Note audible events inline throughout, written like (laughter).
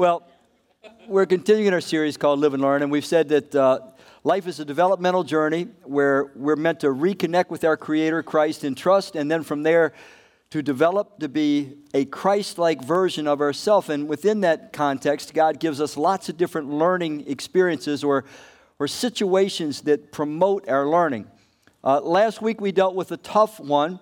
Well, we're continuing our series called Live and Learn, and we've said that uh, life is a developmental journey where we're meant to reconnect with our Creator, Christ, in trust, and then from there to develop to be a Christ like version of ourselves. And within that context, God gives us lots of different learning experiences or, or situations that promote our learning. Uh, last week, we dealt with a tough one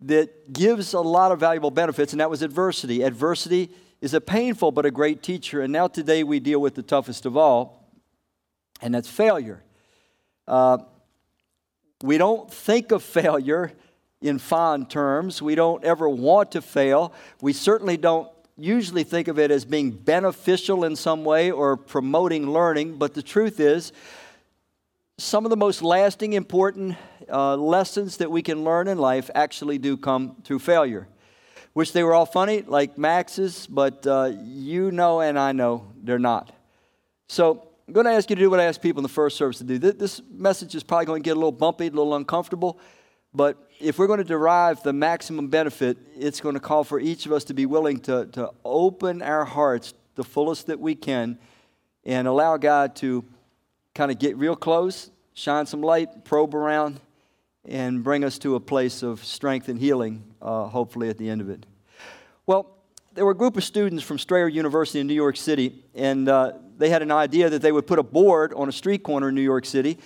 that gives a lot of valuable benefits, and that was adversity. Adversity is a painful but a great teacher. And now today we deal with the toughest of all, and that's failure. Uh, we don't think of failure in fond terms. We don't ever want to fail. We certainly don't usually think of it as being beneficial in some way or promoting learning. But the truth is, some of the most lasting, important uh, lessons that we can learn in life actually do come through failure. Wish they were all funny, like Max's, but uh, you know and I know they're not. So I'm going to ask you to do what I asked people in the first service to do. This message is probably going to get a little bumpy, a little uncomfortable, but if we're going to derive the maximum benefit, it's going to call for each of us to be willing to, to open our hearts the fullest that we can and allow God to kind of get real close, shine some light, probe around, and bring us to a place of strength and healing, uh, hopefully, at the end of it. Well, there were a group of students from Strayer University in New York City, and uh, they had an idea that they would put a board on a street corner in New York City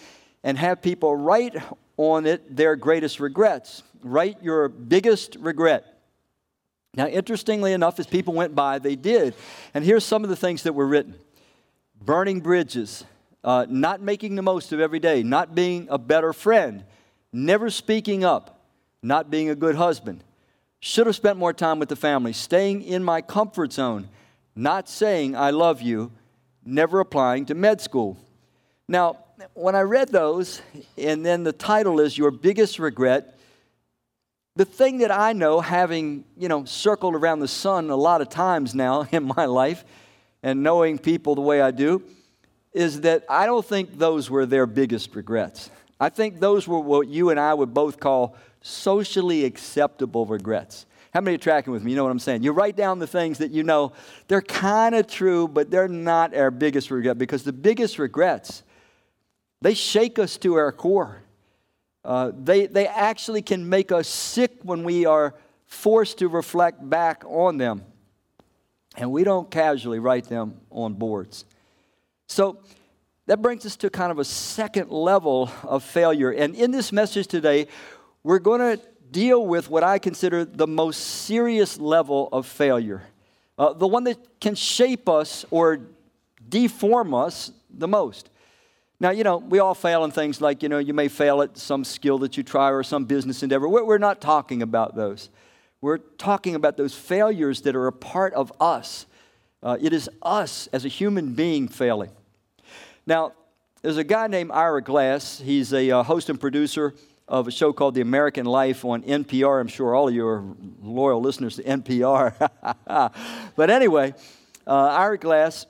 and have people write on it their greatest regrets. Write your biggest regret. Now, interestingly enough, as people went by, they did. And here's some of the things that were written burning bridges, uh, not making the most of every day, not being a better friend, never speaking up, not being a good husband. Should have spent more time with the family, staying in my comfort zone, not saying I love you, never applying to med school. Now, when I read those, and then the title is Your Biggest Regret, the thing that I know, having, you know, circled around the sun a lot of times now (laughs) in my life, and knowing people the way I do, is that I don't think those were their biggest regrets. I think those were what you and I would both call socially acceptable regrets. How many are tracking with me? You know what I'm saying? You write down the things that you know they're kind of true, but they're not our biggest regret because the biggest regrets, they shake us to our core. Uh, they, they actually can make us sick when we are forced to reflect back on them. And we don't casually write them on boards. So, that brings us to kind of a second level of failure. And in this message today, we're going to deal with what I consider the most serious level of failure, uh, the one that can shape us or deform us the most. Now, you know, we all fail in things like, you know, you may fail at some skill that you try or some business endeavor. We're, not talking about those. We're talking about those failures that are a part of us. Uh, it is us as a human being failing. Now, there's a guy named Ira Glass. He's a uh, host and producer of a show called The American Life on NPR. I'm sure all of you are loyal listeners to NPR. (laughs) but anyway, uh, Ira Glass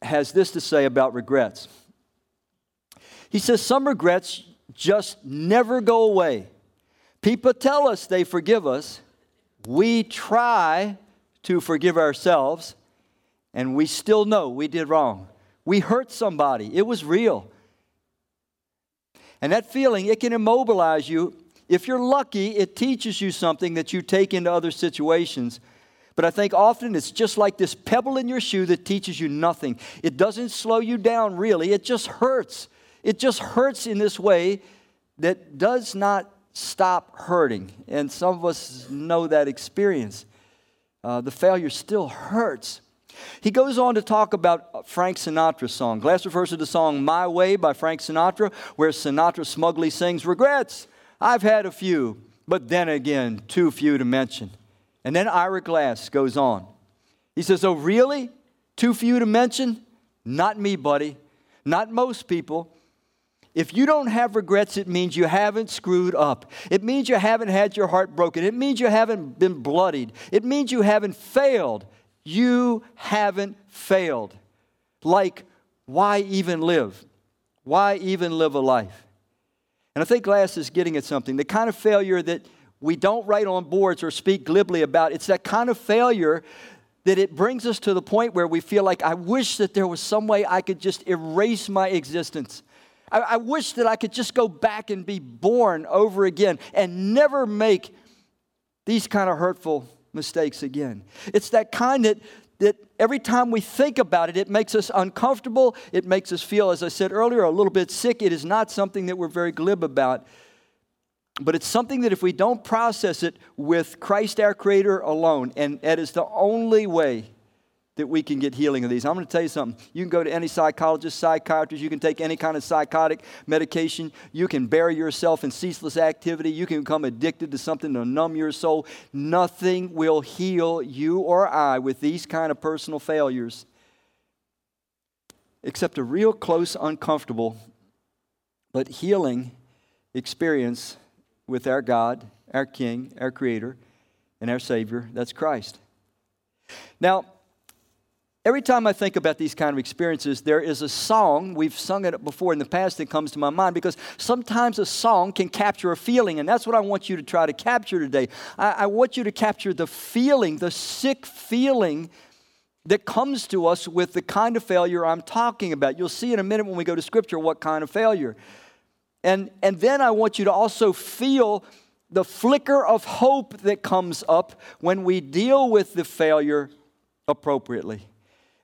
has this to say about regrets. He says, Some regrets just never go away. People tell us they forgive us. We try to forgive ourselves, and we still know we did wrong. We hurt somebody. It was real. And that feeling, it can immobilize you. If you're lucky, it teaches you something that you take into other situations. But I think often it's just like this pebble in your shoe that teaches you nothing. It doesn't slow you down, really. It just hurts. It just hurts in this way that does not stop hurting. And some of us know that experience. Uh, the failure still hurts. He goes on to talk about Frank Sinatra's song. Glass refers to the song My Way by Frank Sinatra, where Sinatra smugly sings, Regrets, I've had a few, but then again, too few to mention. And then Ira Glass goes on. He says, Oh, really? Too few to mention? Not me, buddy. Not most people. If you don't have regrets, it means you haven't screwed up. It means you haven't had your heart broken. It means you haven't been bloodied. It means you haven't failed. You haven't failed. Like, why even live? Why even live a life? And I think Glass is getting at something. The kind of failure that we don't write on boards or speak glibly about, it's that kind of failure that it brings us to the point where we feel like, I wish that there was some way I could just erase my existence. I, I wish that I could just go back and be born over again and never make these kind of hurtful mistakes again. It's that kind that, that every time we think about it, it makes us uncomfortable. It makes us feel, as I said earlier, a little bit sick. It is not something that we're very glib about. But it's something that if we don't process it with Christ our Creator alone, and that is the only way that we can get healing of these. I'm going to tell you something. You can go to any psychologist, psychiatrist, you can take any kind of psychotic medication, you can bury yourself in ceaseless activity, you can become addicted to something to numb your soul. Nothing will heal you or I with these kind of personal failures except a real close, uncomfortable, but healing experience with our God, our King, our Creator, and our Savior. That's Christ. Now, every time I think about these kind of experiences, there is a song, we've sung it before in the past, that comes to my mind because sometimes a song can capture a feeling, and that's what I want you to try to capture today. I, I want you to capture the feeling, the sick feeling that comes to us with the kind of failure I'm talking about. You'll see in a minute when we go to Scripture what kind of failure. And, and then I want you to also feel the flicker of hope that comes up when we deal with the failure appropriately.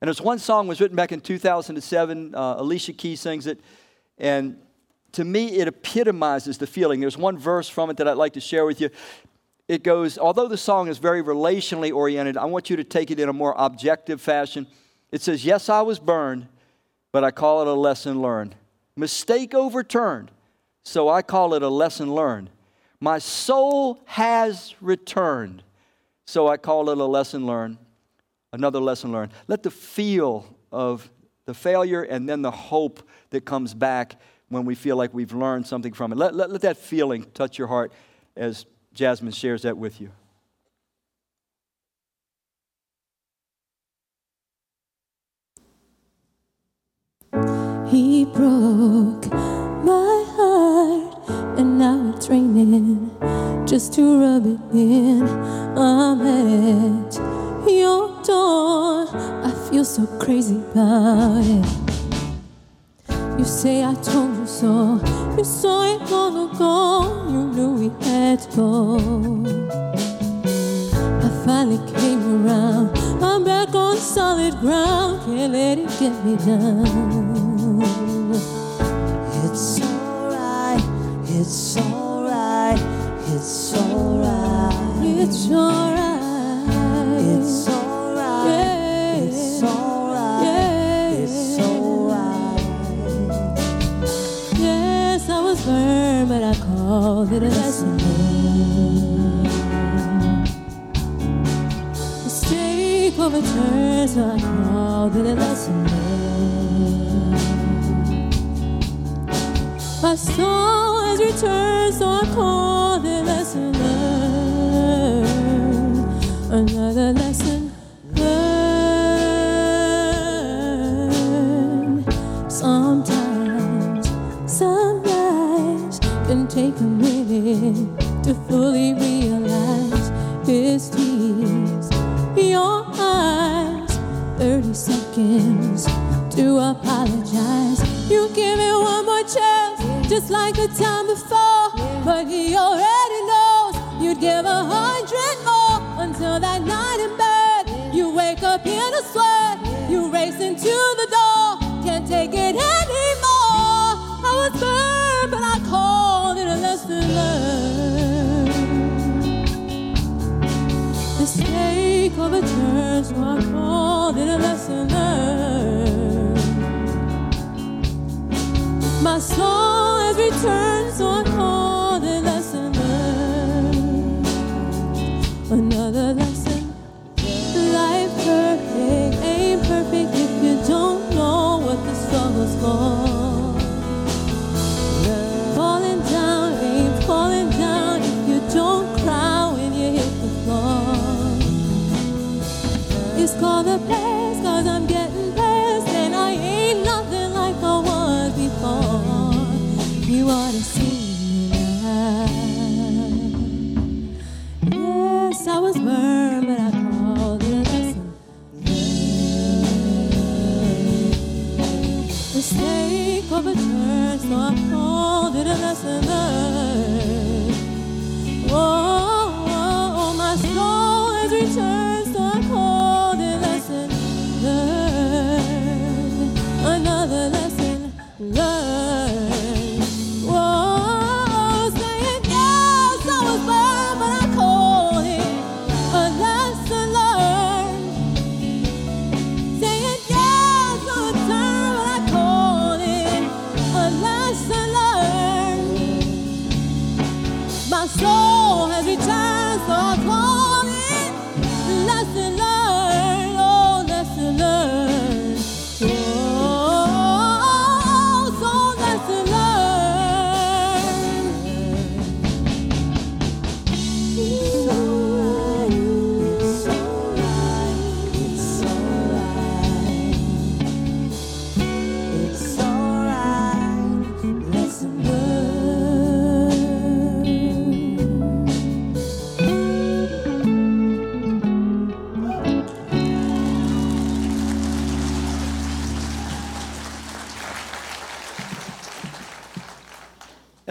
And there's one song was written back in 2007. Uh, Alicia Keys sings it, and to me, it epitomizes the feeling. There's one verse from it that I'd like to share with you. It goes, although the song is very relationally oriented, I want you to take it in a more objective fashion. It says, Yes, I was burned, but I call it a lesson learned. Mistake overturned, so I call it a lesson learned. My soul has returned, so I call it a lesson learned, another lesson learned. Let the feel of the failure and then the hope that comes back when we feel like we've learned something from it. Let, let, let that feeling touch your heart as Jasmine shares that with you. He broke my heart, and now it's raining just to rub it in. I'm at your door. I feel so crazy about it. You say I told you so. You saw it long ago. You knew we had to go. I finally came around. I'm back on solid ground. Can't let it get me down. It's alright, it's alright, it's alright. It's alright.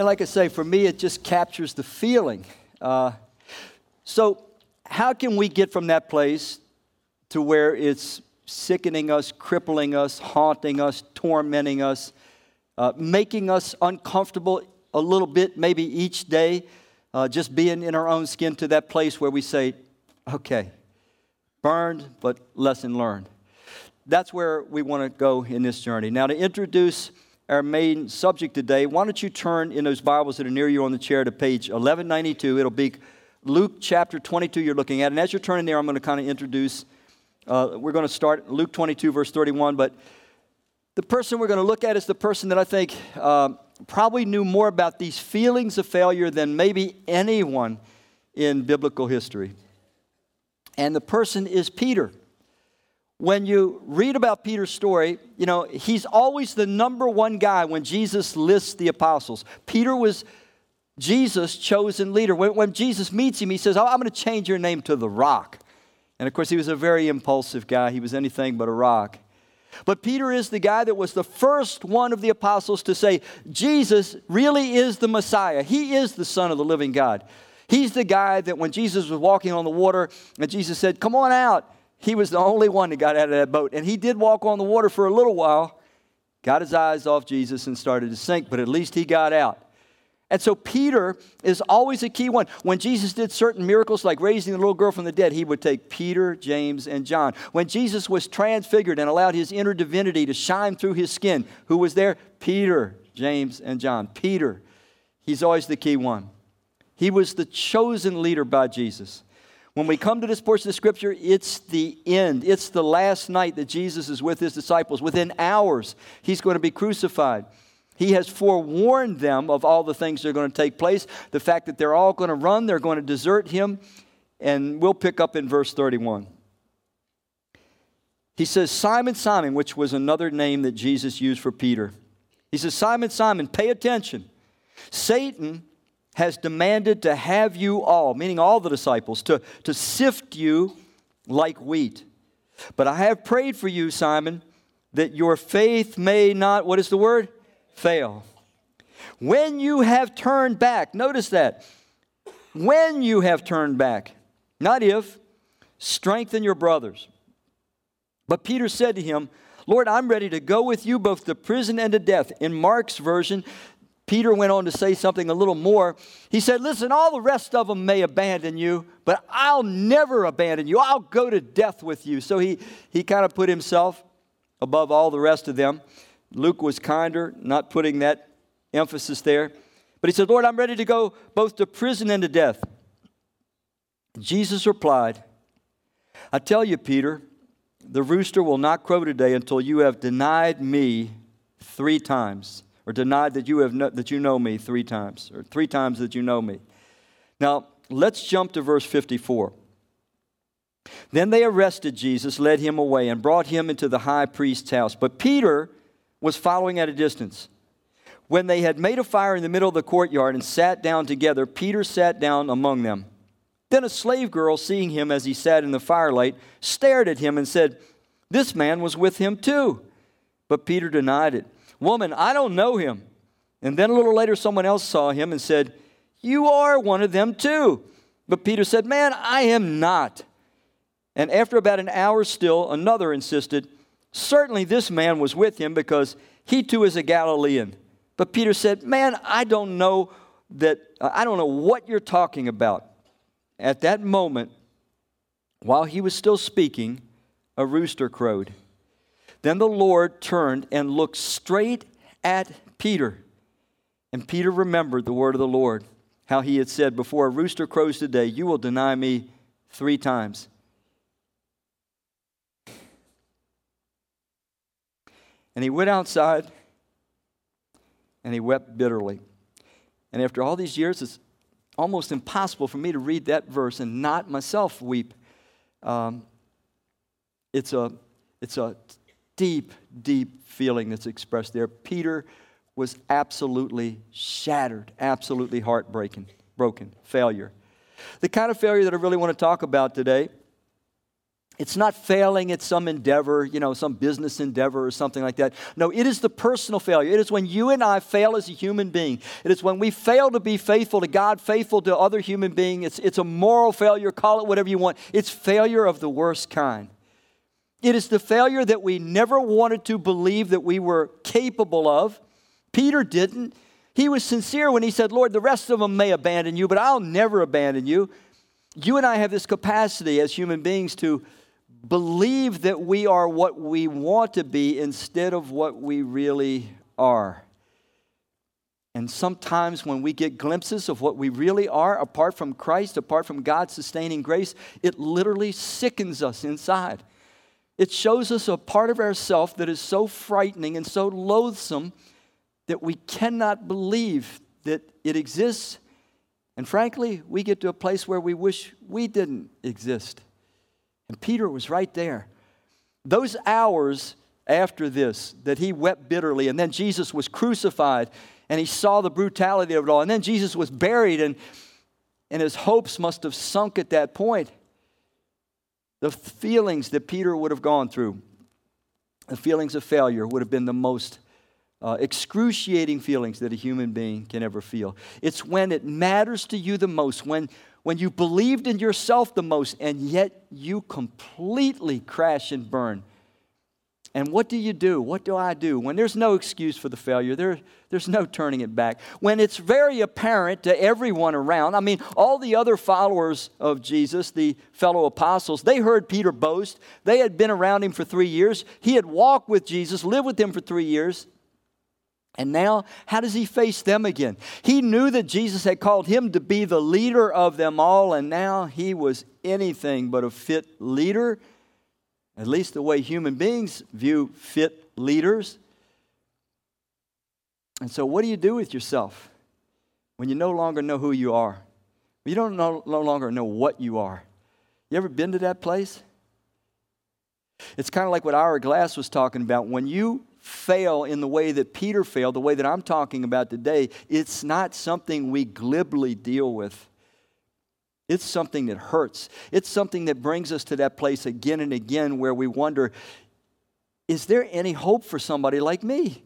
Like I say, for me, it just captures the feeling. Uh, so, how can we get from that place to where it's sickening us, crippling us, haunting us, tormenting us, uh, making us uncomfortable a little bit, maybe each day, uh, just being in our own skin to that place where we say, okay, burned, but lesson learned. That's where we want to go in this journey. Now, to introduce our main subject today, why don't you turn in those Bibles that are near you on the chair to page 1192? It'll be Luke chapter 22 you're looking at. And as you're turning there, I'm going to kind of introduce, uh, we're going to start Luke 22, verse 31. But the person we're going to look at is the person that I think uh, probably knew more about these feelings of failure than maybe anyone in biblical history. And the person is Peter when you read about Peter's story, you know, he's always the number one guy when Jesus lists the apostles. Peter was Jesus' chosen leader. When, when Jesus meets him, he says, oh, I'm going to change your name to the rock. And of course, he was a very impulsive guy. He was anything but a rock. But Peter is the guy that was the first one of the apostles to say, Jesus really is the Messiah. He is the Son of the living God. He's the guy that when Jesus was walking on the water and Jesus said, Come on out, he was the only one that got out of that boat. And he did walk on the water for a little while, got his eyes off Jesus and started to sink, but at least he got out. And so Peter is always a key one. When Jesus did certain miracles like raising the little girl from the dead, he would take Peter, James, and John. When Jesus was transfigured and allowed his inner divinity to shine through his skin, who was there? Peter, James, and John. Peter, he's always the key one. He was the chosen leader by Jesus. When we come to this portion of Scripture, it's the end. It's the last night that Jesus is with his disciples. Within hours, he's going to be crucified. He has forewarned them of all the things that are going to take place, the fact that they're all going to run, they're going to desert him, and we'll pick up in verse 31. He says, Simon, Simon, which was another name that Jesus used for Peter. He says, Simon, Simon, pay attention. Satan has demanded to have you all, meaning all the disciples, to, to sift you like wheat. But I have prayed for you, Simon, that your faith may not, what is the word? Fail. When you have turned back, notice that. When you have turned back, not if, strengthen your brothers. But Peter said to him, Lord, I'm ready to go with you both to prison and to death. In Mark's version, Peter went on to say something a little more. He said, Listen, all the rest of them may abandon you, but I'll never abandon you. I'll go to death with you. So he, he kind of put himself above all the rest of them. Luke was kinder, not putting that emphasis there. But he said, Lord, I'm ready to go both to prison and to death. Jesus replied, I tell you, Peter, the rooster will not crow today until you have denied me three times or denied that you, have no, that you know me three times, or three times that you know me. Now, let's jump to verse 54. Then they arrested Jesus, led him away, and brought him into the high priest's house. But Peter was following at a distance. When they had made a fire in the middle of the courtyard and sat down together, Peter sat down among them. Then a slave girl, seeing him as he sat in the firelight, stared at him and said, This man was with him too. But Peter denied it. Woman, I don't know him. And then a little later, someone else saw him and said, You are one of them too. But Peter said, Man, I am not. And after about an hour still, another insisted, Certainly this man was with him because he too is a Galilean. But Peter said, Man, I don't know that, I don't know what you're talking about. At that moment, while he was still speaking, a rooster crowed. Then the Lord turned and looked straight at Peter. And Peter remembered the word of the Lord, how he had said, Before a rooster crows today, you will deny me three times. And he went outside and he wept bitterly. And after all these years, it's almost impossible for me to read that verse and not myself weep. Um, it's, a, it's a deep, deep feeling that's expressed there. Peter was absolutely shattered, absolutely heartbreaking, broken, failure. The kind of failure that I really want to talk about today it's not failing at some endeavor, you know, some business endeavor or something like that. No, it is the personal failure. It is when you and I fail as a human being. It is when we fail to be faithful to God, faithful to other human beings. It's, it's a moral failure, call it whatever you want. It's failure of the worst kind. It is the failure that we never wanted to believe that we were capable of. Peter didn't. He was sincere when he said, Lord, the rest of them may abandon you, but I'll never abandon you. You and I have this capacity as human beings to believe that we are what we want to be instead of what we really are. And sometimes when we get glimpses of what we really are, apart from Christ, apart from God's sustaining grace, it literally sickens us inside. It shows us a part of ourself that is so frightening and so loathsome that we cannot believe that it exists. And frankly, we get to a place where we wish we didn't exist. And Peter was right there. Those hours after this, that he wept bitterly, and then Jesus was crucified, and he saw the brutality of it all, and then Jesus was buried, and, and his hopes must have sunk at that point. The feelings that Peter would have gone through, the feelings of failure, would have been the most uh, excruciating feelings that a human being can ever feel. It's when it matters to you the most, when, when you believed in yourself the most, and yet you completely crash and burn. And what do you do? What do I do? When there's no excuse for the failure, there, there's no turning it back. When it's very apparent to everyone around, I mean, all the other followers of Jesus, the fellow apostles, they heard Peter boast. They had been around him for three years. He had walked with Jesus, lived with him for three years. And now, how does he face them again? He knew that Jesus had called him to be the leader of them all, and now he was anything but a fit leader, at least the way human beings view fit leaders. And so, what do you do with yourself when you no longer know who you are? You don't no, no longer know what you are? You ever been to that place? It's kind of like what Ira Glass was talking about. When you fail in the way that Peter failed, the way that I'm talking about today, it's not something we glibly deal with. It's something that hurts. It's something that brings us to that place again and again where we wonder is there any hope for somebody like me?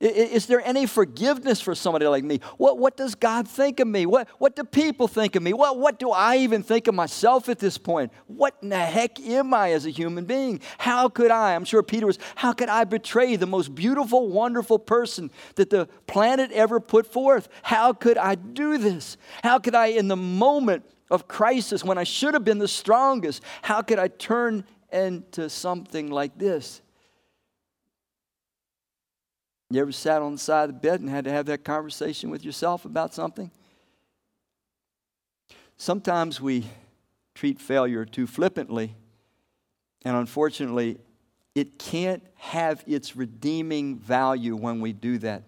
Is there any forgiveness for somebody like me? What, what does God think of me? What, what do people think of me? What, what do I even think of myself at this point? What in the heck am I as a human being? How could I? I'm sure Peter was, how could I betray the most beautiful, wonderful person that the planet ever put forth? How could I do this? How could I, in the moment of crisis when I should have been the strongest, how could I turn into something like this? You ever sat on the side of the bed and had to have that conversation with yourself about something? Sometimes we treat failure too flippantly, and unfortunately, it can't have its redeeming value when we do that.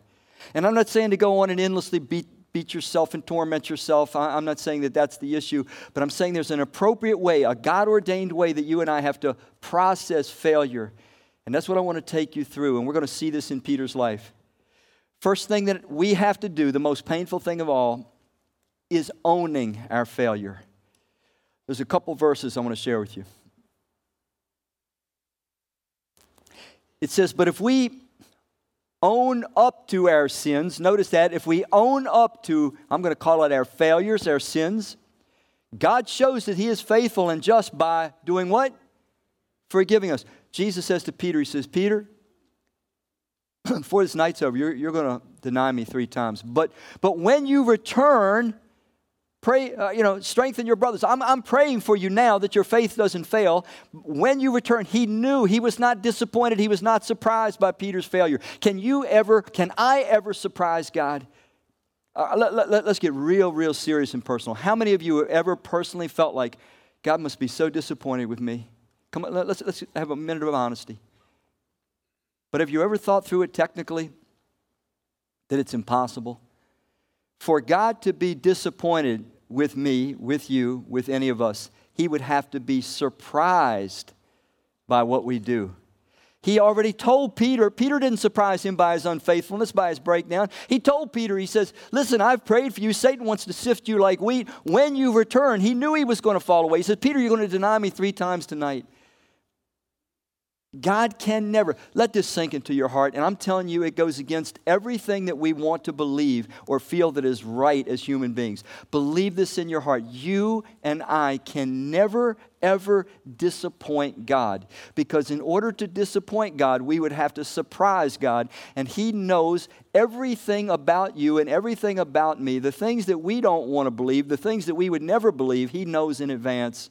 And I'm not saying to go on and endlessly beat, beat yourself and torment yourself. I'm not saying that that's the issue, but I'm saying there's an appropriate way, a God ordained way that you and I have to process failure and that's what I want to take you through. And we're going to see this in Peter's life. First thing that we have to do, the most painful thing of all, is owning our failure. There's a couple verses I want to share with you. It says, But if we own up to our sins, notice that if we own up to, I'm going to call it our failures, our sins, God shows that He is faithful and just by doing what? Forgiving us. Jesus says to Peter, He says, Peter, (clears throat) before this night's over, you're, you're going to deny me three times. But, but when you return, pray, uh, you know, strengthen your brothers. I'm, I'm praying for you now that your faith doesn't fail. When you return, he knew he was not disappointed. He was not surprised by Peter's failure. Can you ever, can I ever surprise God? Uh, let, us let, get real, real serious and personal. How many of you have ever personally felt like God must be so disappointed with me? Come on, let's, let's have a minute of honesty. But have you ever thought through it technically that it's impossible? For God to be disappointed with me, with you, with any of us, He would have to be surprised by what we do. He already told Peter, Peter didn't surprise him by his unfaithfulness, by his breakdown. He told Peter, he says, Listen, I've prayed for you. Satan wants to sift you like wheat. When you return, he knew he was going to fall away. He said, Peter, you're going to deny me three times tonight. God can never. Let this sink into your heart. And I'm telling you, it goes against everything that we want to believe or feel that is right as human beings. Believe this in your heart. You and I can never, ever disappoint God. Because in order to disappoint God, we would have to surprise God. And He knows everything about you and everything about me. The things that we don't want to believe, the things that we would never believe, He knows in advance.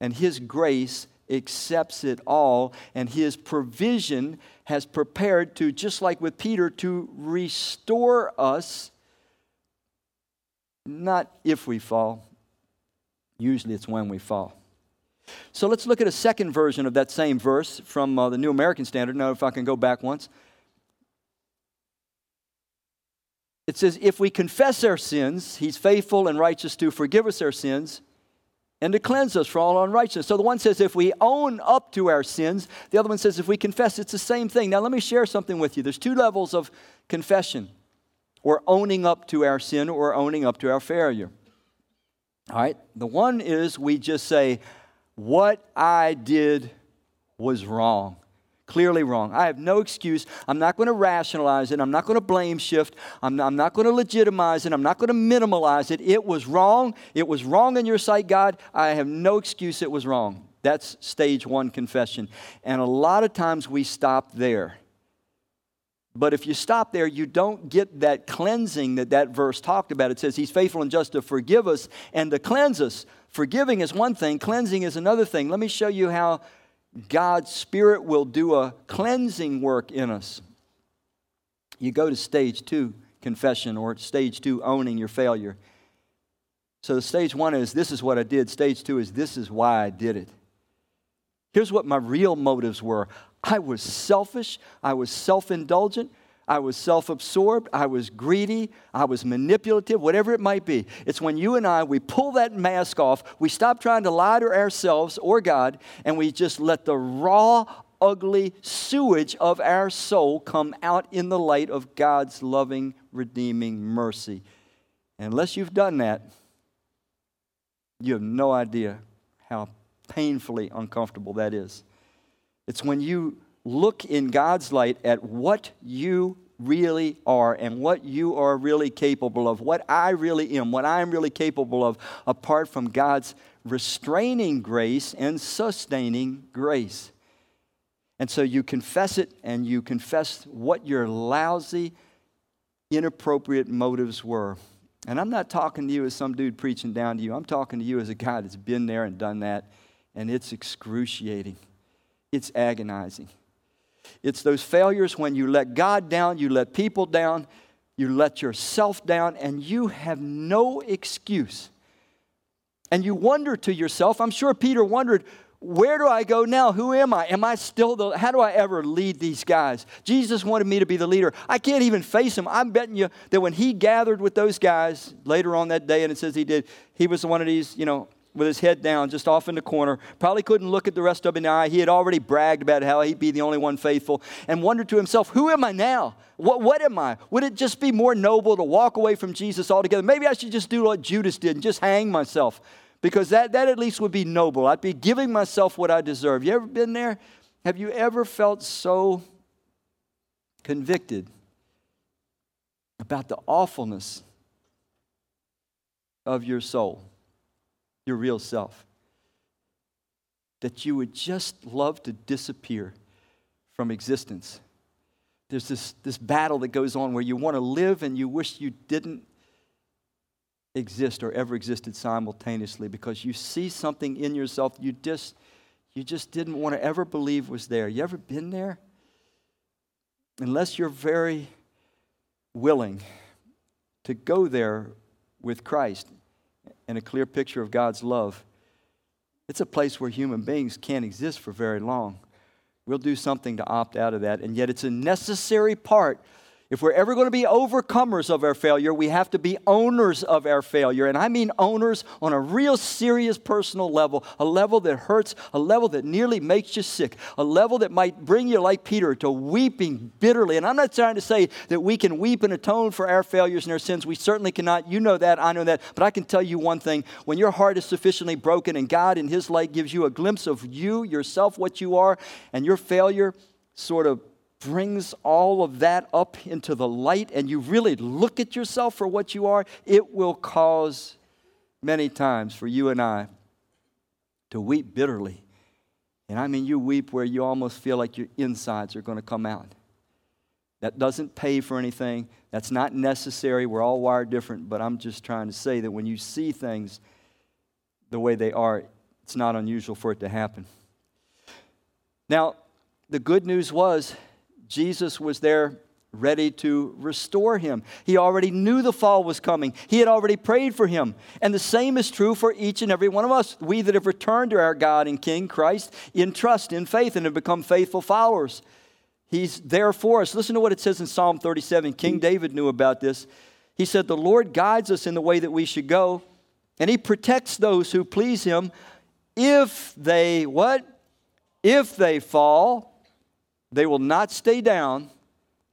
And His grace accepts it all, and his provision has prepared to, just like with Peter, to restore us, not if we fall. Usually it's when we fall. So let's look at a second version of that same verse from uh, the New American Standard. Now, if I can go back once. It says, If we confess our sins, he's faithful and righteous to forgive us our sins and to cleanse us from all unrighteousness. So the one says if we own up to our sins, the other one says if we confess, it's the same thing. Now let me share something with you. There's two levels of confession or owning up to our sin or owning up to our failure. All right? The one is we just say, What I did was wrong clearly wrong. I have no excuse. I'm not going to rationalize it. I'm not going to blame shift. I'm not, I'm not going to legitimize it. I'm not going to minimalize it. It was wrong. It was wrong in your sight, God. I have no excuse it was wrong. That's stage one confession. And a lot of times we stop there. But if you stop there, you don't get that cleansing that that verse talked about. It says, He's faithful and just to forgive us and to cleanse us. Forgiving is one thing, cleansing is another thing. Let me show you how God's Spirit will do a cleansing work in us. You go to stage two, confession, or stage two, owning your failure. So, stage one is this is what I did. Stage two is this is why I did it. Here's what my real motives were I was selfish, I was self indulgent, I was self absorbed, I was greedy, I was manipulative, whatever it might be. It's when you and I, we pull that mask off, we stop trying to lie to ourselves or God, and we just let the raw, ugly sewage of our soul come out in the light of God's loving, redeeming mercy. unless you've done that, you have no idea how painfully uncomfortable that is. It's when you look in God's light at what you really are and what you are really capable of, what I really am, what I'm really capable of, apart from God's restraining grace and sustaining grace. And so you confess it and you confess what your lousy, inappropriate motives were. And I'm not talking to you as some dude preaching down to you. I'm talking to you as a guy that's been there and done that, and it's excruciating. It's agonizing. It's those failures when you let God down, you let people down, you let yourself down, and you have no excuse. And you wonder to yourself, I'm sure Peter wondered, where do I go now? Who am I? Am I still the, how do I ever lead these guys? Jesus wanted me to be the leader. I can't even face him. I'm betting you that when he gathered with those guys later on that day, and it says he did, he was one of these, you know, with his head down, just off in the corner. Probably couldn't look at the rest of them in the eye. He had already bragged about how he'd be the only one faithful and wondered to himself, Who am I now? What, what am I? Would it just be more noble to walk away from Jesus altogether? Maybe I should just do what Judas did and just hang myself because that, that at least would be noble. I'd be giving myself what I deserve. You ever been there? Have you ever felt so convicted about the awfulness of your soul, your real self, that you would just love to disappear from existence. There's this, this battle that goes on where you want to live and you wish you didn't exist or ever existed simultaneously because you see something in yourself you just you just didn't want to ever believe was there. You ever been there? Unless you're very willing to go there with Christ and a clear picture of God's love, it's a place where human beings can't exist for very long. We'll do something to opt out of that, and yet it's a necessary part if we're ever going to be overcomers of our failure, we have to be owners of our failure. And I mean owners on a real serious personal level, a level that hurts, a level that nearly makes you sick, a level that might bring you, like Peter, to weeping bitterly. And I'm not trying to say that we can weep and atone for our failures and our sins. We certainly cannot. You know that, I know that. But I can tell you one thing when your heart is sufficiently broken and God in His light gives you a glimpse of you, yourself, what you are, and your failure sort of brings all of that up into the light and you really look at yourself for what you are, it will cause many times for you and I to weep bitterly. And I mean, you weep where you almost feel like your insides are going to come out. That doesn't pay for anything. That's not necessary. We're all wired different, but I'm just trying to say that when you see things the way they are, it's not unusual for it to happen. Now, the good news was Jesus was there ready to restore him. He already knew the fall was coming. He had already prayed for him. And the same is true for each and every one of us. We that have returned to our God and King Christ in trust, in faith, and have become faithful followers. He's there for us. Listen to what it says in Psalm 37. King David knew about this. He said, The Lord guides us in the way that we should go, and he protects those who please him if they what? If they fall, they will not stay down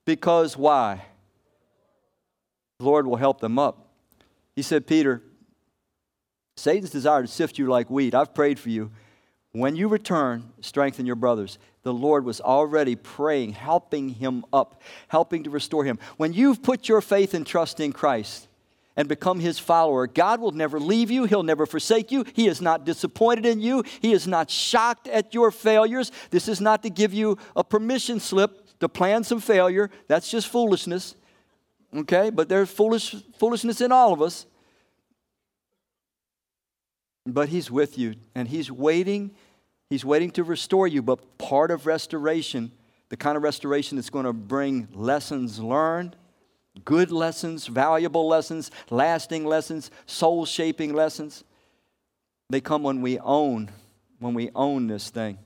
because why? The Lord will help them up. He said, Peter, Satan's desire to sift you like wheat. I've prayed for you. When you return, strengthen your brothers. The Lord was already praying, helping him up, helping to restore him. When you've put your faith and trust in Christ, and become his follower. God will never leave you, he'll never forsake you. He is not disappointed in you, he is not shocked at your failures. This is not to give you a permission slip to plan some failure. That's just foolishness. Okay? But there's foolish foolishness in all of us. But he's with you and he's waiting he's waiting to restore you, but part of restoration, the kind of restoration that's going to bring lessons learned good lessons, valuable lessons, lasting lessons, soul shaping lessons. They come when we own, when we own this thing.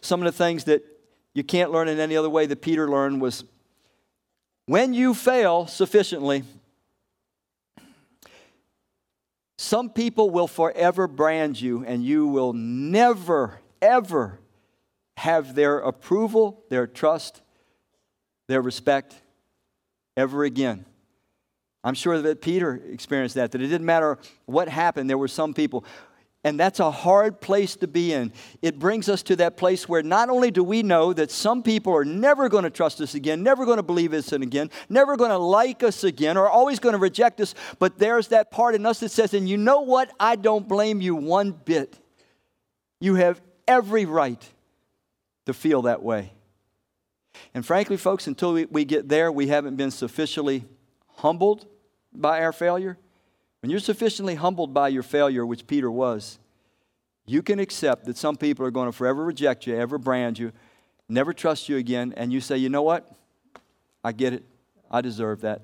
Some of the things that you can't learn in any other way that Peter learned was when you fail sufficiently, some people will forever brand you, and you will never, ever have their approval, their trust, their respect, ever again. I'm sure that Peter experienced that, that it didn't matter what happened, there were some people. And that's a hard place to be in. It brings us to that place where not only do we know that some people are never going to trust us again, never going to believe us again, never going to like us again, or always going to reject us, but there's that part in us that says, and you know what? I don't blame you one bit. You have every right to feel that way. And frankly, folks, until we, we get there, we haven't been sufficiently humbled by our failure. When you're sufficiently humbled by your failure, which Peter was, you can accept that some people are going to forever reject you, ever brand you, never trust you again, and you say, you know what? I get it. I deserve that.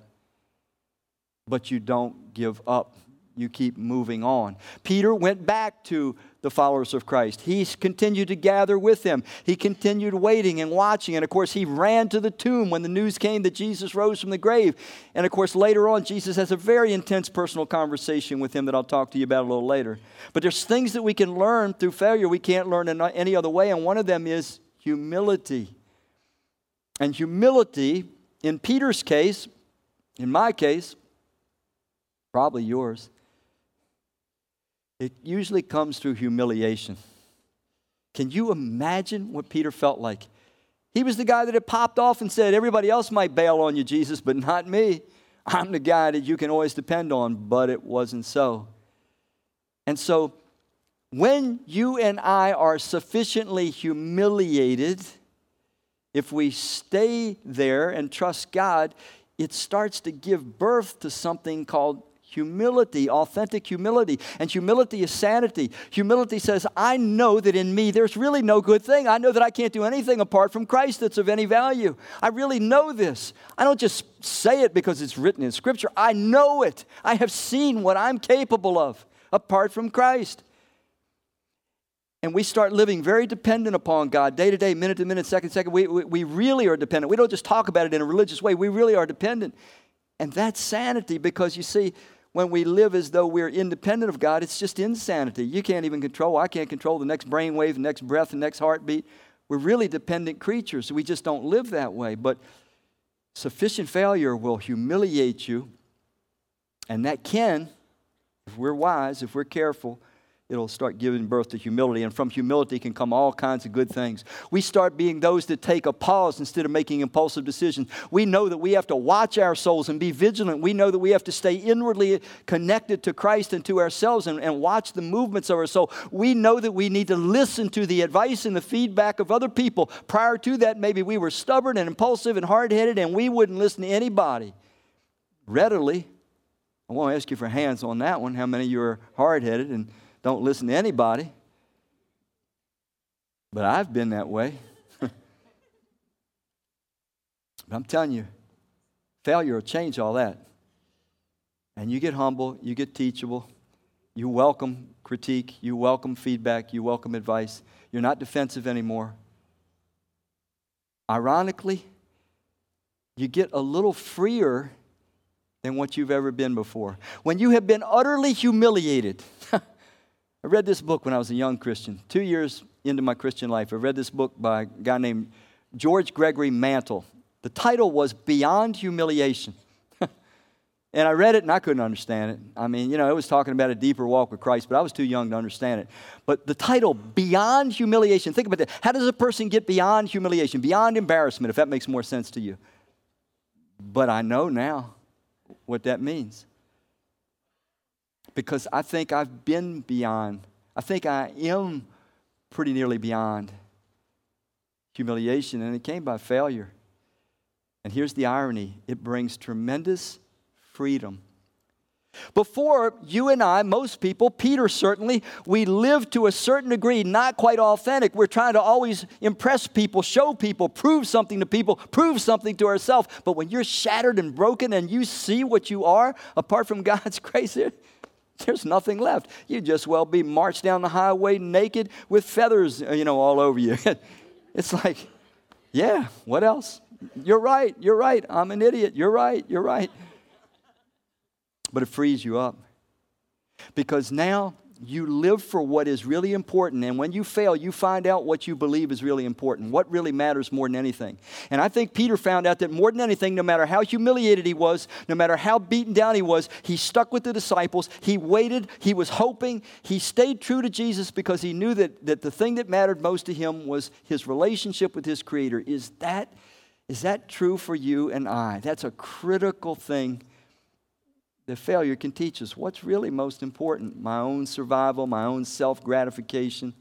But you don't give up you keep moving on. Peter went back to the followers of Christ. He continued to gather with them. He continued waiting and watching. And of course, he ran to the tomb when the news came that Jesus rose from the grave. And of course, later on, Jesus has a very intense personal conversation with him that I'll talk to you about a little later. But there's things that we can learn through failure we can't learn in any other way. And one of them is humility. And humility, in Peter's case, in my case, probably yours, it usually comes through humiliation. Can you imagine what Peter felt like? He was the guy that had popped off and said, Everybody else might bail on you, Jesus, but not me. I'm the guy that you can always depend on, but it wasn't so. And so, when you and I are sufficiently humiliated, if we stay there and trust God, it starts to give birth to something called humility, authentic humility. And humility is sanity. Humility says, I know that in me there's really no good thing. I know that I can't do anything apart from Christ that's of any value. I really know this. I don't just say it because it's written in Scripture, I know it. I have seen what I'm capable of apart from Christ. And we start living very dependent upon God day to day, minute to minute, second to second. We, we, we really are dependent. We don't just talk about it in a religious way, we really are dependent. And that's sanity because you see, when we live as though we're independent of God, it's just insanity. You can't even control, I can't control the next brainwave, the next breath, the next heartbeat. We're really dependent creatures. We just don't live that way. But sufficient failure will humiliate you, and that can, if we're wise, if we're careful, it'll start giving birth to humility. And from humility can come all kinds of good things. We start being those that take a pause instead of making impulsive decisions. We know that we have to watch our souls and be vigilant. We know that we have to stay inwardly connected to Christ and to ourselves and, and watch the movements of our soul. We know that we need to listen to the advice and the feedback of other people. Prior to that, maybe we were stubborn and impulsive and hard headed and we wouldn't listen to anybody readily. I want to ask you for hands on that one. How many of you are hard headed and don't listen to anybody. But I've been that way. (laughs) but I'm telling you, failure will change all that. And you get humble, you get teachable, you welcome critique, you welcome feedback, you welcome advice. You're not defensive anymore. Ironically, you get a little freer than what you've ever been before. When you have been utterly humiliated, (laughs) I read this book when I was a young Christian, two years into my Christian life. I read this book by a guy named George Gregory Mantle. The title was Beyond Humiliation. (laughs) and I read it and I couldn't understand it. I mean, you know, it was talking about a deeper walk with Christ, but I was too young to understand it. But the title, Beyond Humiliation, think about that. How does a person get beyond humiliation, beyond embarrassment, if that makes more sense to you? But I know now what that means because I think I've been beyond. I think I am pretty nearly beyond humiliation, and it came by failure. And here's the irony it brings tremendous freedom. Before you and I, most people, Peter certainly, we live to a certain degree not quite authentic. We're trying to always impress people, show people, prove something to people, prove something to ourselves. But when you're shattered and broken and you see what you are apart from (laughs) God's grace, (laughs) there's nothing left. You just well be marched down the highway naked with feathers, uh, you know, all over you. (laughs) it's like, yeah, what else? You're right, you're right. I'm an idiot. You're right, you're right. But it frees you up. Because now you live for what is really important. And when you fail, you find out what you believe is really important, what really matters more than anything. And I think Peter found out that more than anything, no matter how humiliated he was, no matter how beaten down he was, he stuck with the disciples. He waited, he was hoping, he stayed true to Jesus because he knew that, that the thing that mattered most to him was his relationship with his Creator. Is that, is that true for you and I? That's a critical thing that failure can teach us what's really most important my own survival, my own self gratification,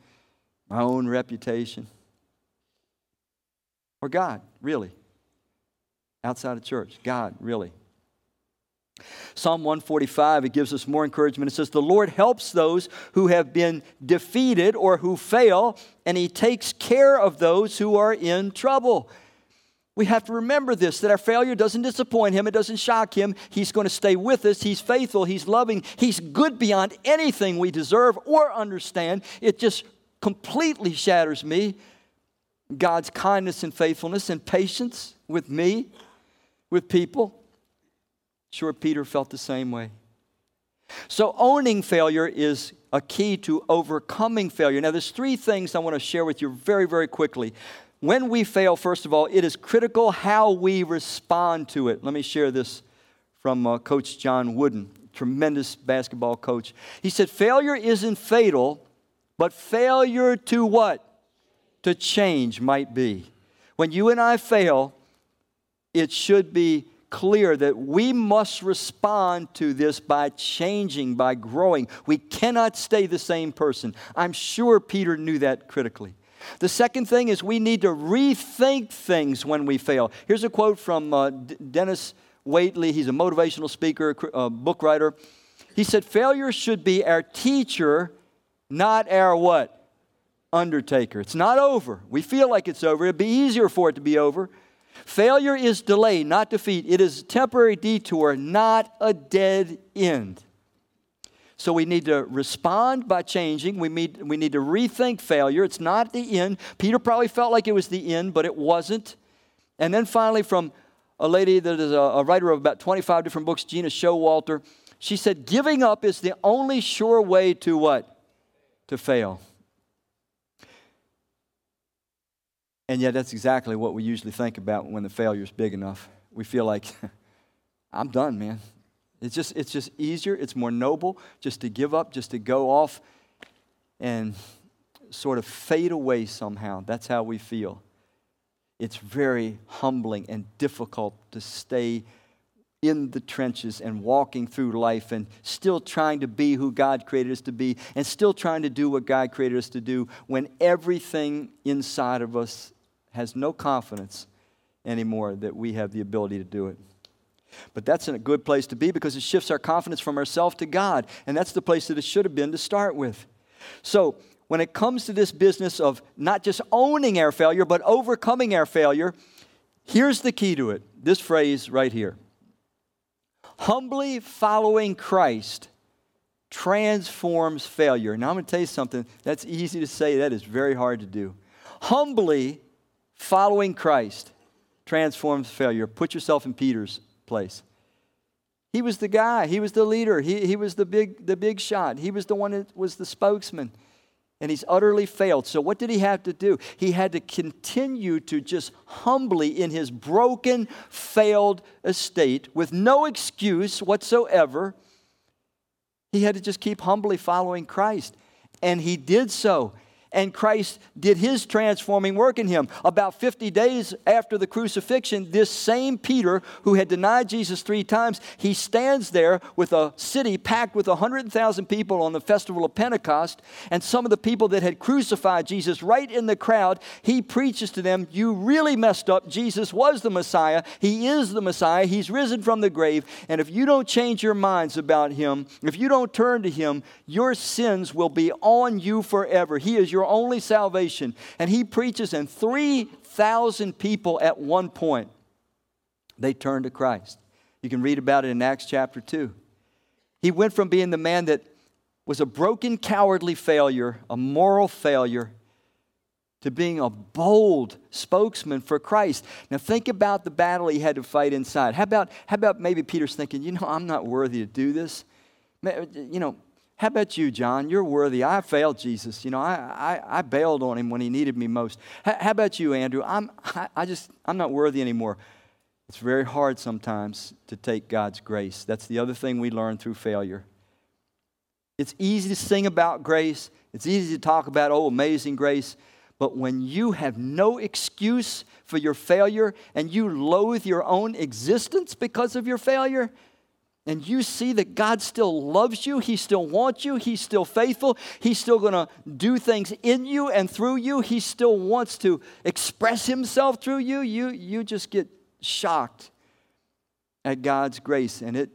my own reputation, or God, really. Outside of church, God, really. Psalm 145, it gives us more encouragement. It says, The Lord helps those who have been defeated or who fail, and He takes care of those who are in trouble. We have to remember this that our failure doesn't disappoint him, it doesn't shock him. He's going to stay with us. He's faithful, he's loving, he's good beyond anything we deserve or understand. It just completely shatters me. God's kindness and faithfulness and patience with me, with people. Sure, Peter felt the same way. So, owning failure is a key to overcoming failure. Now, there's three things I want to share with you very, very quickly when we fail, first of all, it is critical how we respond to it. Let me share this from uh, Coach John Wooden, tremendous basketball coach. He said, Failure isn't fatal, but failure to what? To change might be. When you and I fail, it should be clear that we must respond to this by changing, by growing. We cannot stay the same person. I'm sure Peter knew that critically. The second thing is we need to rethink things when we fail. Here's a quote from uh, D- Denis Waitley. He's a motivational speaker, a book writer. He said, Failure should be our teacher, not our what? Undertaker. It's not over. We feel like it's over. It'd be easier for it to be over. Failure is delay, not defeat. It is a temporary detour, not a dead end. So we need to respond by changing. We need, we need to rethink failure. It's not the end. Peter probably felt like it was the end, but it wasn't. And then finally, from a lady that is a, a writer of about 25 different books, Gena Showalter, she said, Giving up is the only sure way to what? To fail. And yet, that's exactly what we usually think about when the failure is big enough. We feel like, (laughs) I'm done, man. It's just, it's just easier, it's more noble just to give up, just to go off and sort of fade away somehow. That's how we feel. It's very humbling and difficult to stay in the trenches and walking through life and still trying to be who God created us to be and still trying to do what God created us to do when everything inside of us has no confidence anymore that we have the ability to do it. But that's a good place to be because it shifts our confidence from ourselves to God. And that's the place that it should have been to start with. So, when it comes to this business of not just owning our failure, but overcoming our failure, here's the key to it this phrase right here humbly following Christ transforms failure. Now, I'm going to tell you something that's easy to say, that is very hard to do. Humbly following Christ transforms failure. Put yourself in Peter's place. He was the guy, he was the leader, he, he was the big, the big shot, he was the one that was the spokesman. And he's utterly failed. So, what did he have to do? He had to continue to just humbly, in his broken, failed estate, with no excuse whatsoever, he had to just keep humbly following Christ. And he did so and Christ did his transforming work in him. About 50 days after the crucifixion, this same Peter, who had denied Jesus three times, he stands there with a city packed with 100,000 people on the festival of Pentecost, and some of the people that had crucified Jesus right in the crowd. He preaches to them, You really messed up. Jesus was the Messiah. He is the Messiah. He's risen from the grave. And if you don't change your minds about him, if you don't turn to him, your sins will be on you forever. He is your your only salvation. And he preaches, and 3,000 people at one point, they turn to Christ. You can read about it in Acts chapter 2. He went from being the man that was a broken, cowardly failure, a moral failure, to being a bold spokesman for Christ. Now think about the battle he had to fight inside. How about, how about maybe Peter's thinking, you know, I'm not worthy to do this. You know, how about you, John? You're worthy. I failed Jesus. You know, I, I, I bailed on him when he needed me most. How, how about you, Andrew? I'm, I, I just, I'm not worthy anymore. It's very hard sometimes to take God's grace. That's the other thing we learn through failure. It's easy to sing about grace, it's easy to talk about, oh, amazing grace. But when you have no excuse for your failure and you loathe your own existence because of your failure, and you see that God still loves you, He still wants you, He's still faithful, He's still going to do things in you and through you, He still wants to express Himself through you, you, you just get shocked at God's grace. And it,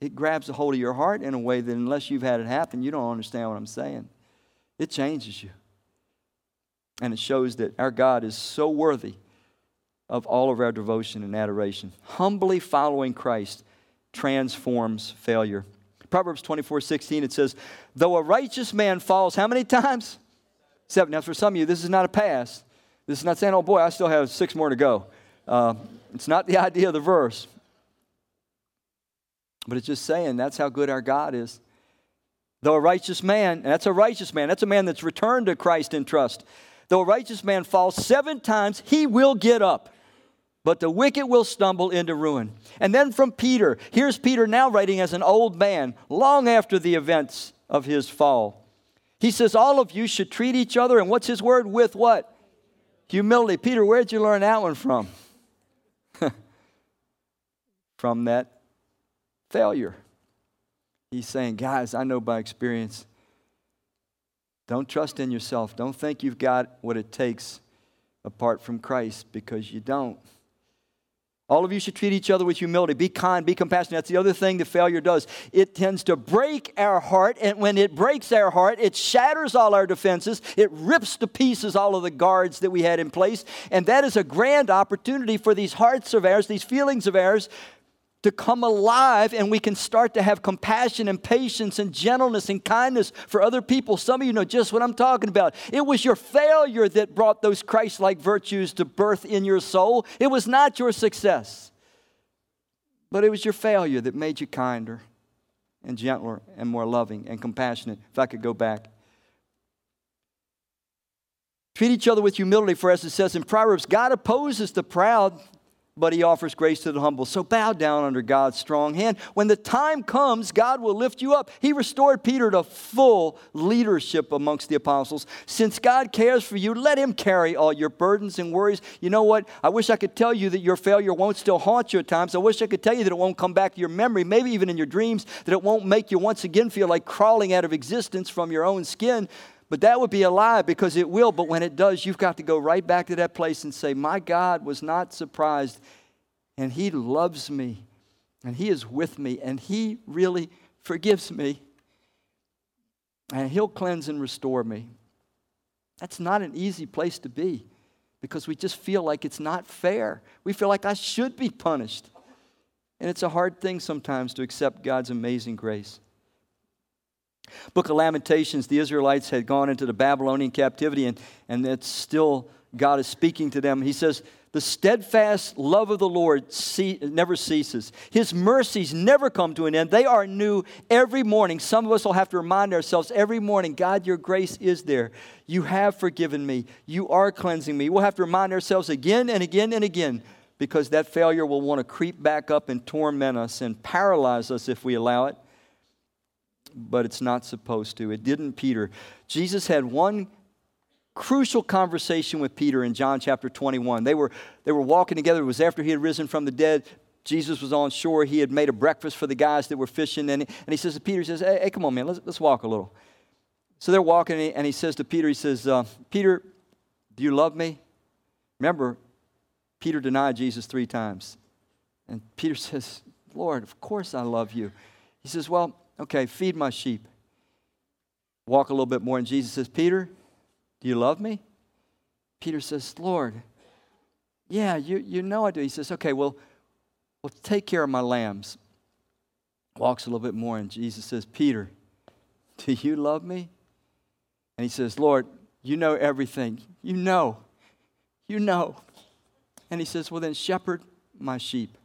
it grabs a hold of your heart in a way that, unless you've had it happen, you don't understand what I'm saying. It changes you. And it shows that our God is so worthy of all of our devotion and adoration. Humbly following Christ transforms failure. Proverbs 24 16, it says, Though a righteous man falls, how many times? Seven. Now, for some of you, this is not a pass. This is not saying, oh boy, I still have six more to go. Uh, it's not the (laughs) idea of the verse. But it's just saying that's how good our God is. Though a righteous man, and that's a righteous man, that's a man that's returned to Christ in trust. Though a righteous man falls seven times, he will get up but the wicked will stumble into ruin. And then from Peter, here's Peter now writing as an old man, long after the events of his fall. He says, All of you should treat each other, and what's his word? With what? Humility. Peter, where'd you learn that one from? (laughs) from that failure. He's saying, guys, I know by experience. Don't trust in yourself. Don't think you've got what it takes apart from Christ because you don't. All of you should treat each other with humility. Be kind, be compassionate. That's the other thing the failure does. It tends to break our heart, and when it breaks our heart, it shatters all our defenses. It rips to pieces all of the guards that we had in place. And that is a grand opportunity for these hearts of ours, these feelings of ours, to come alive and we can start to have compassion and patience and gentleness and kindness for other people. Some of you know just what I'm talking about. It was your failure that brought those Christ like virtues to birth in your soul, it was not your success. But it was your failure that made you kinder and gentler and more loving and compassionate. If I could go back. Treat each other with humility, for as it says in Proverbs, God opposes the proud, but he offers grace to the humble. So bow down under God's strong hand. When the time comes, God will lift you up. He restored Peter to full leadership amongst the apostles. Since God cares for you, let him carry all your burdens and worries. You know what? I wish I could tell you that your failure won't still haunt you at times. I wish I could tell you that it won't come back to your memory, maybe even in your dreams, that it won't make you once again feel like crawling out of existence from your own skin. But that would be a lie because it will. But when it does, you've got to go right back to that place and say, My God was not surprised, and He loves me, and He is with me, and He really forgives me, and He'll cleanse and restore me. That's not an easy place to be because we just feel like it's not fair. We feel like I should be punished. And it's a hard thing sometimes to accept God's amazing grace. Book of Lamentations, the Israelites had gone into the Babylonian captivity, and, and it's still God is speaking to them. He says, The steadfast love of the Lord never ceases. His mercies never come to an end. They are new every morning. Some of us will have to remind ourselves every morning God, your grace is there. You have forgiven me. You are cleansing me. We'll have to remind ourselves again and again and again because that failure will want to creep back up and torment us and paralyze us if we allow it but it's not supposed to. It didn't Peter. Jesus had one crucial conversation with Peter in John chapter 21. They were, they were walking together. It was after he had risen from the dead. Jesus was on shore. He had made a breakfast for the guys that were fishing. And, and he says to Peter, he says, hey, hey, come on, man, let's, let's walk a little. So they're walking, and he, and he says to Peter, he says, uh, Peter, do you love me? Remember, Peter denied Jesus three times. And Peter (laughs) says, Lord, of course I love you. He says, Well, Okay, feed my sheep. Walk a little bit more, and Jesus says, Peter, do you love me? Peter says, Lord, yeah, you, you know I do. He says, Okay, well, well, take care of my lambs. Walks a little bit more, and Jesus says, Peter, do you love me? And he says, Lord, you know everything. You know. You know. And he says, Well, then shepherd my sheep.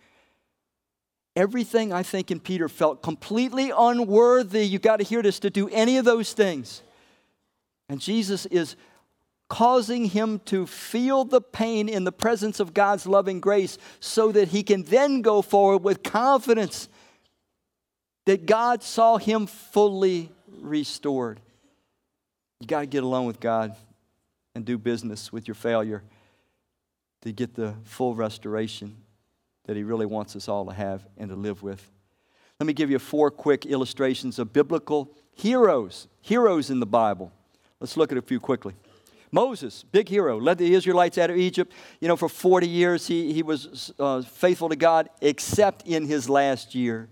Everything I think in Peter felt completely unworthy. You got to hear this to do any of those things. And Jesus is causing him to feel the pain in the presence of God's loving grace so that he can then go forward with confidence that God saw him fully restored. You got to get alone with God and do business with your failure to get the full restoration that He really wants us all to have and to live with. Let me give you four quick illustrations of biblical heroes, heroes in the Bible. Let's look at a few quickly. Moses, big hero, led the Israelites out of Egypt. You know, for 40 years he, he was uh, faithful to God, except in his last year.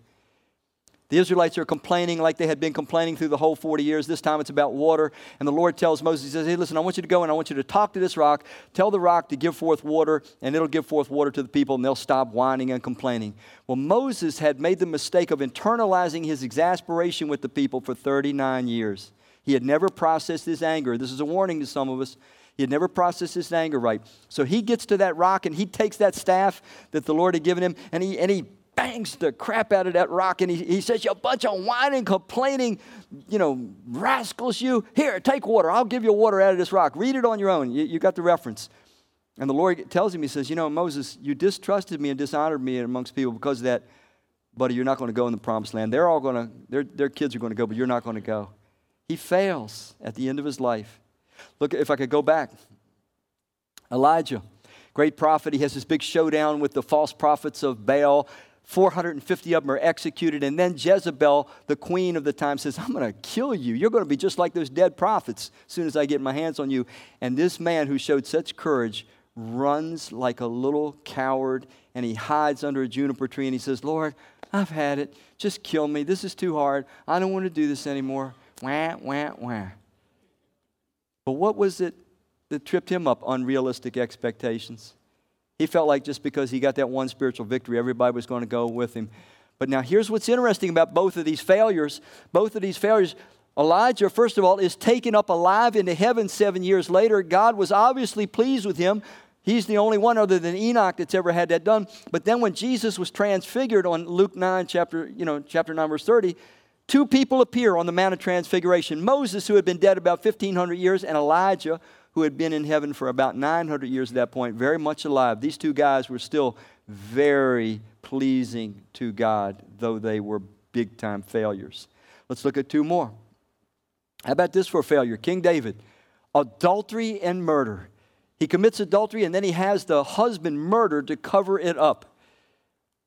The Israelites are complaining like they had been complaining through the whole 40 years. This time it's about water. And the Lord tells Moses, He says, Hey, listen, I want you to go and I want you to talk to this rock. Tell the rock to give forth water, and it'll give forth water to the people, and they'll stop whining and complaining. Well, Moses had made the mistake of internalizing his exasperation with the people for 39 years. He had never processed his anger. This is a warning to some of us. He had never processed his anger right. So he gets to that rock and he takes that staff that the Lord had given him and he, and he bangs the crap out of that rock and he, he says, You bunch of whining, complaining, you know, rascals, you. Here, take water. I'll give you water out of this rock. Read it on your own. You, you got the reference. And the Lord tells him, He says, You know, Moses, you distrusted me and dishonored me amongst people because of that, buddy, you're not going to go in the promised land. They're all going to, their, their kids are going to go, but you're not going to go. He fails at the end of his life. Look, if I could go back, Elijah, great prophet, he has this big showdown with the false prophets of Baal. 450 of them are executed. And then Jezebel, the queen of the time, says, I'm going to kill you. You're going to be just like those dead prophets as soon as I get my hands on you. And this man who showed such courage runs like a little coward and he hides under a juniper tree and he says, Lord, I've had it. Just kill me. This is too hard. I don't want to do this anymore. Wah, wah, wah. But what was it that tripped him up? Unrealistic expectations. He felt like just because he got that one spiritual victory, everybody was going to go with him. But now here's what's interesting about both of these failures. Both of these failures, Elijah, first of all, is taken up alive into heaven seven years later. God was obviously pleased with him. He's the only one other than Enoch that's ever had that done. But then when Jesus was transfigured on Luke 9, chapter, you know, chapter 9, verse 30, two people appear on the Mount of Transfiguration. Moses, who had been dead about 1,500 years, and Elijah, who had been in heaven for about 900 years at that point, very much alive. These two guys were still very pleasing to God, though they were big time failures. Let's look at two more. How about this for a failure? King David, adultery and murder. He commits adultery and then he has the husband murdered to cover it up.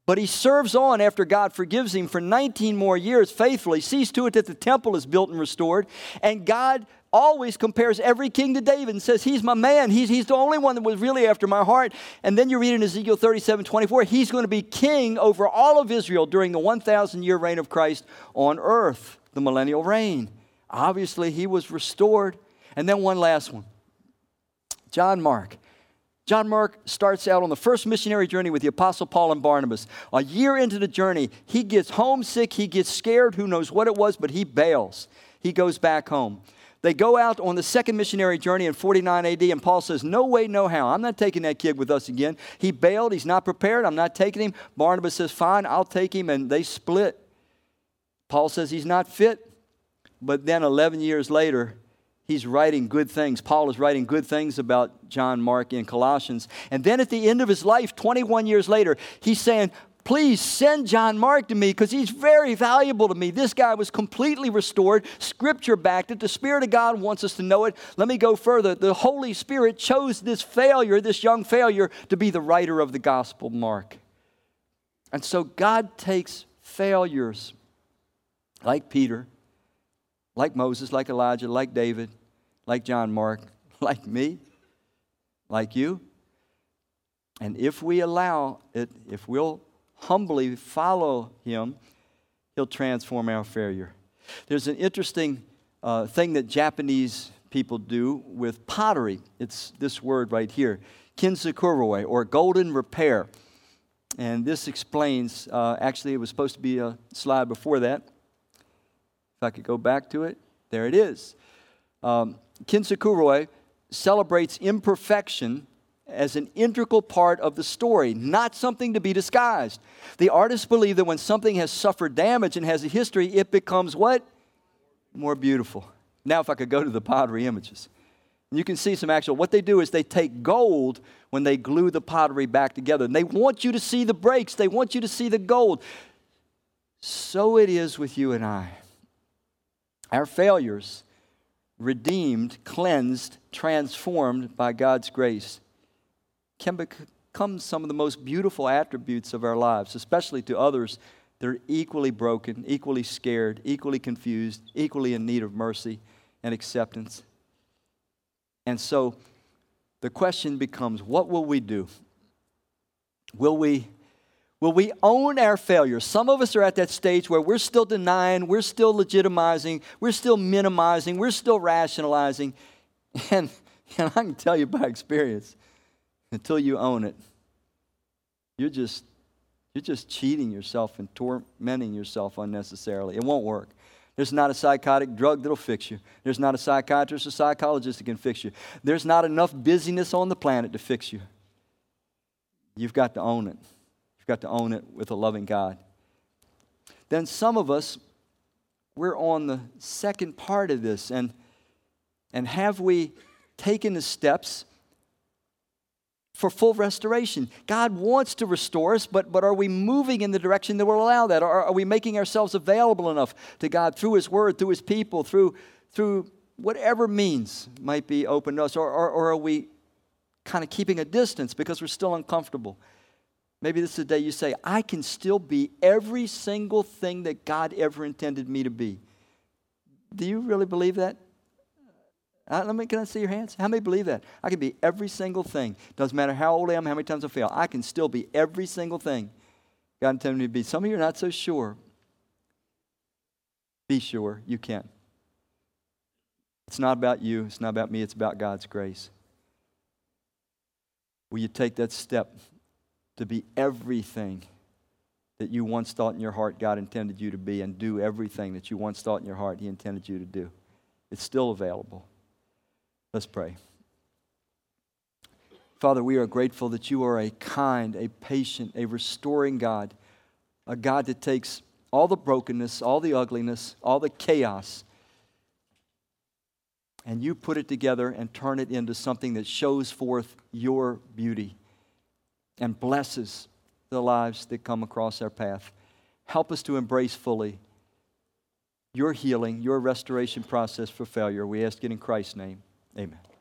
But he serves on after God forgives him for 19 more years faithfully, sees to it that the temple is built and restored. And God always compares every king to David and says, He's my man. He's, he's the only one that was really after my heart. And then you read in Ezekiel 37 24, He's going to be king over all of Israel during the 1,000 year reign of Christ on earth, the millennial reign. Obviously, he was restored. And then one last one John Mark. John Mark starts out on the first missionary journey with the Apostle Paul and Barnabas. A year into the journey, he gets homesick, he gets scared, who knows what it was, but he bails. He goes back home. They go out on the second missionary journey in 49 AD, and Paul says, No way, no how. I'm not taking that kid with us again. He bailed, he's not prepared, I'm not taking him. Barnabas says, Fine, I'll take him, and they split. Paul says he's not fit, but then 11 years later, he's writing good things. Paul is writing good things about John Mark in Colossians. And then at the end of his life, 21 years later, he's saying, Please send John Mark to me because he's very valuable to me. This guy was completely restored, scripture backed it. The Spirit of God wants us to know it. Let me go further. The Holy Spirit chose this failure, this young failure, to be the writer of the gospel, Mark. And so God takes failures like Peter, like Moses, like Elijah, like David, like John Mark, (laughs) like me, like you. And if we allow it, if we'll humbly follow him, he'll transform our failure. There's an interesting uh, thing that Japanese people do with pottery. It's this word right here, kintsukuroi, or golden repair. And this explains, uh, actually, it was supposed to be a slide before that. If I could go back to it, there it is. Um, kintsukuroi celebrates imperfection as an integral part of the story, not something to be disguised. The artists believe that when something has suffered damage and has a history, it becomes what? More beautiful. Now, if I could go to the pottery images. You can see some actual, what they do is they take gold when they glue the pottery back together. And they want you to see the breaks, they want you to see the gold. So it is with you and I. Our failures, redeemed, cleansed, transformed by God's grace, can become some of the most beautiful attributes of our lives, especially to others that are equally broken, equally scared, equally confused, equally in need of mercy and acceptance. And so the question becomes what will we do? Will we Will we own our failures? Some of us are at that stage where we're still denying, we're still legitimizing, we're still minimizing, we're still rationalizing. (laughs) And, and I can tell you by experience, until you own it, you're just, you're just cheating yourself and tormenting yourself unnecessarily. It won't work. There's not a psychotic drug that'll fix you. There's not a psychiatrist or psychologist that can fix you. There's not enough busyness on the planet to fix you. You've got to own it. You've got to own it with a loving God. Then some of us, we're on the second part of this. And, and have we taken the steps for full restoration. God wants to restore us, but, but are we moving in the direction that will allow that? Are, are we making ourselves available enough to God through His Word, through His people, through, through whatever means might be open to us? Or, or, or are we kind of keeping a distance because we're still uncomfortable. Maybe this is the day you say, I can still be every single thing that God ever intended me to be. Do you really believe that? Uh, let me, can I see your hands? How many believe that? I can be every single thing. Doesn't matter how old I am, how many times I fail. I can still be every single thing God intended me to be. Some of you are not so sure. Be sure you can. It's not about you. It's not about me. It's about God's grace. Will you take that step to be everything that you once thought in your heart God intended you to be and do everything that you once thought in your heart He intended you to do? It's still available. Let's pray. Father, we are grateful that you are a kind, a patient, a restoring God, a God that takes all the brokenness, all the ugliness, all the chaos, and you put it together and turn it into something that shows forth your beauty and blesses the lives that come across our path. Help us to embrace fully your healing, your restoration process for failure. We ask it in Christ's name. Amen.